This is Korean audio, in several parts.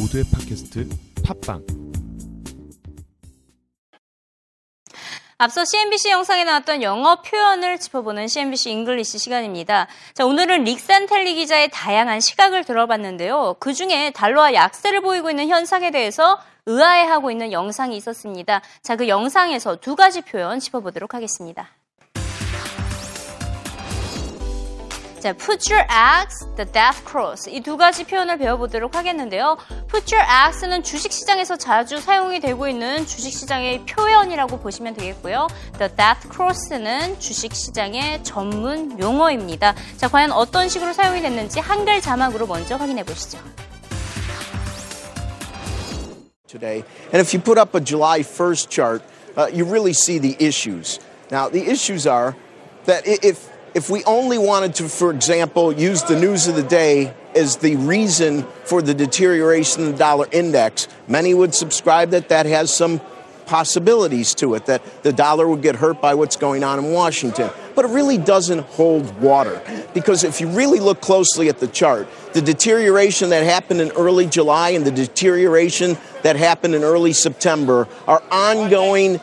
모두의 팟캐스트 팟빵 앞서 CNBC 영상에 나왔던 영어 표현을 짚어보는 CNBC 잉글리시 시간입니다. 자, 오늘은 릭 산텔리 기자의 다양한 시각을 들어봤는데요. 그 중에 달러화 약세를 보이고 있는 현상에 대해서 의아해하고 있는 영상이 있었습니다. 자, 그 영상에서 두 가지 표현 짚어보도록 하겠습니다. 자, put your eggs, the death cross. 이 두 가지 표현을 배워보도록 하겠는데요. put your eggs는 주식시장에서 자주 사용이 되고 있는 주식시장의 표현이라고 보시면 되겠고요. the death cross는 주식시장의 전문 용어입니다. 자, 과연 어떤 식으로 사용이 됐는지 한글 자막으로 먼저 확인해 보시죠. today. And if you put up a July 1st chart, uh, you really see the issues. Now, the issues are that if if we only wanted to, for example, use the news of the day as the reason for the deterioration of the dollar index, many would subscribe that that has some possibilities to it, that the dollar would get hurt by what's going on in Washington. But it really doesn't hold water. Because if you really look closely at the chart, the deterioration that happened in early July and the deterioration that happened in early September are ongoing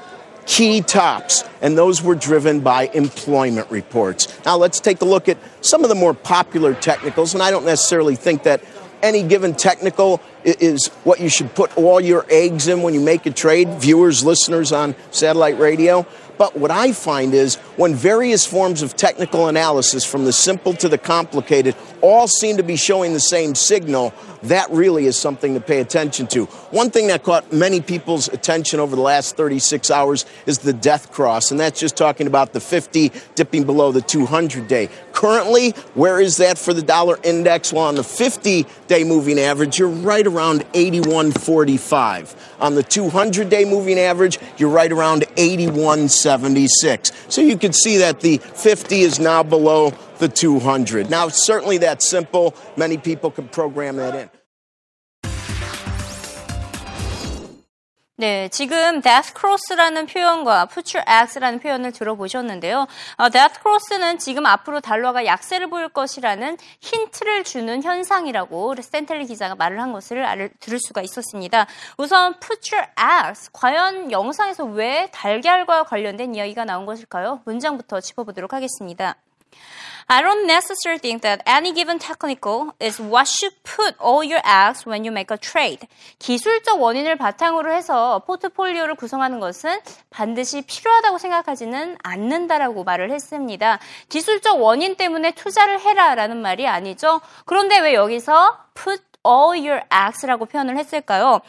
key tops, and those were driven by employment reports. Now let's take a look at some of the more popular technicals, and I don't necessarily think that any given technical is what you should put all your eggs in when you make a trade, viewers, listeners on satellite radio. But what I find is when various forms of technical analysis, from the simple to the complicated, all seem to be showing the same signal, that really is something to pay attention to. One thing that caught many people's attention over the last 36 hours is the death cross, and that's just talking about the 50 dipping below the 200 day. Currently, where is that for the dollar index? Well, on the 50 day moving average, you're right around 81.45. On the 200 day moving average, you're right around 81.76. So you can see that the 50 is now below the 200. Now, certainly that's simple. Many people can program that in. 네, 지금 death cross라는 표현과 put your eggs라는 표현을 들어보셨는데요. 어, death cross는 지금 앞으로 달러가 약세를 보일 것이라는 힌트를 주는 현상이라고 센텔리 기자가 말을 한 것을 알, 들을 수가 있었습니다. 우선 put your eggs, 과연 영상에서 왜 달걀과 관련된 이야기가 나온 것일까요? 문장부터 짚어보도록 하겠습니다. I don't necessarily think that any given technical is what should put all your eggs when you make a trade. 기술적 원인을 바탕으로 해서 포트폴리오를 구성하는 것은 반드시 필요하다고 생각하지는 않는다라고 말을 했습니다. 기술적 원인 때문에 투자를 해라라는 말이 아니죠. 그런데 왜 여기서 put all your eggs라고 표현을 했을까요?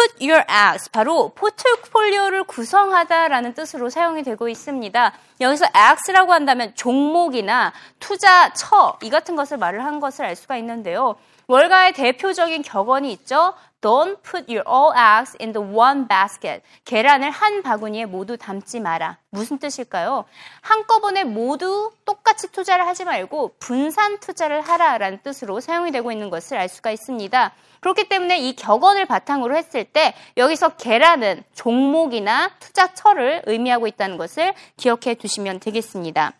Put your eggs 바로 포트폴리오를 구성하다라는 뜻으로 사용이 되고 있습니다. 여기서 eggs라고 한다면 종목이나 투자 처 이 같은 것을 말을 한 것을 알 수가 있는데요. 월가의 대표적인 격언이 있죠. Don't put your all eggs in the one basket. 계란을 한 바구니에 모두 담지 마라. 무슨 뜻일까요? 한꺼번에 모두 똑같이 투자를 하지 말고 분산 투자를 하라라는 뜻으로 사용이 되고 있는 것을 알 수가 있습니다. 그렇기 때문에 이 격언을 바탕으로 했을 때 여기서 계란은 종목이나 투자처를 의미하고 있다는 것을 기억해 두시면 되겠습니다.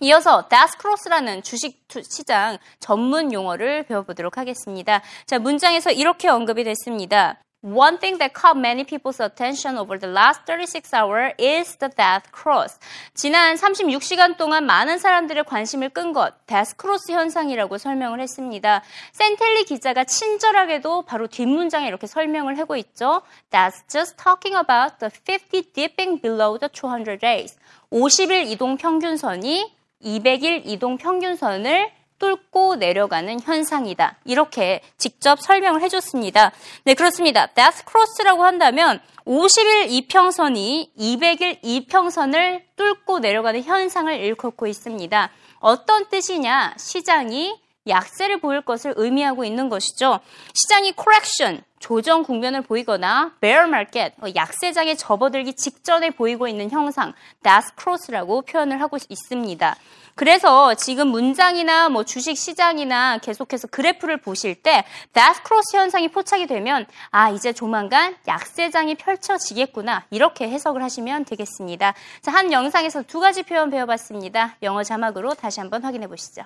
이어서 다스크로스라는 주식 시장 전문 용어를 배워보도록 하겠습니다. 자, 문장에서 이렇게 언급이 됐습니다. One thing that caught many people's attention over the last 36 hours is the death cross. 지난 36시간 동안 많은 사람들의 관심을 끈 것, death cross 현상이라고 설명을 했습니다. 센텔리 기자가 친절하게도 바로 뒷문장에 이렇게 설명을 하고 있죠. That's just talking about the 50 dipping below the 200 days. 50일 이동 평균선이 200일 이동 평균선을 뚫고 내려가는 현상이다. 이렇게 직접 설명을 해줬습니다. 네, 그렇습니다. death cross라고 한다면 50일 이평선이 200일 이평선을 뚫고 내려가는 현상을 일컫고 있습니다. 어떤 뜻이냐? 시장이 약세를 보일 것을 의미하고 있는 것이죠. 시장이 correction, 조정 국면을 보이거나 bear market, 약세장에 접어들기 직전에 보이고 있는 형상, death cross라고 표현을 하고 있습니다. 그래서 지금 문장이나 뭐 주식 시장이나 계속해서 그래프를 보실 때 death cross 현상이 포착이 되면 아 이제 조만간 약세장이 펼쳐지겠구나 이렇게 해석을 하시면 되겠습니다. 자, 한 영상에서 두 가지 표현 배워봤습니다. 영어 자막으로 다시 한번 확인해 보시죠.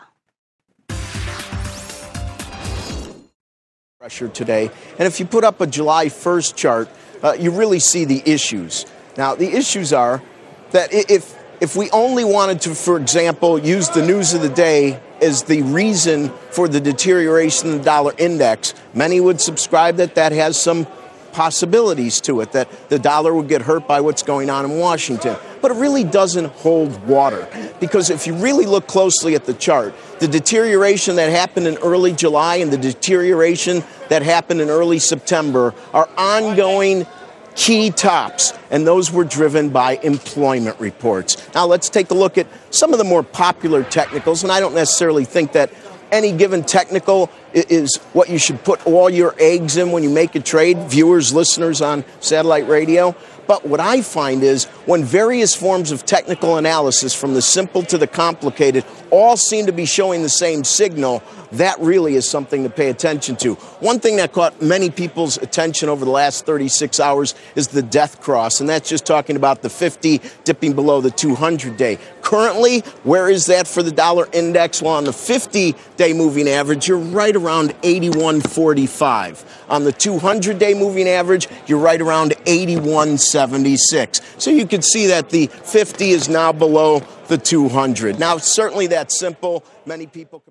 Pressure today. And if you put up a July 1st chart, uh, you really see the issues. Now, the issues are that if if we only wanted to, for example, use the news of the day as the reason for the deterioration of the dollar index, many would subscribe that that has some possibilities to it, that the dollar would get hurt by what's going on in Washington. But it really doesn't hold water. Because if you really look closely at the chart, the deterioration that happened in early July and the deterioration that happened in early September are ongoing key tops, and those were driven by employment reports. Now let's take a look at some of the more popular technicals, and I don't necessarily think that any given technical is what you should put all your eggs in when you make a trade, viewers, listeners on satellite radio. But what I find is when various forms of technical analysis, from the simple to the complicated, all seem to be showing the same signal, that really is something to pay attention to. One thing that caught many people's attention over the last 36 hours is the death cross, and that's just talking about the 50 dipping below the 200 day. Currently, where is that for the dollar index? Well, on the 50 day moving average, you're right around 81.45. On the 200 day moving average, you're right around 81.76. So you can see that the 50 is now below the 200. Now, certainly that's simple. Many people.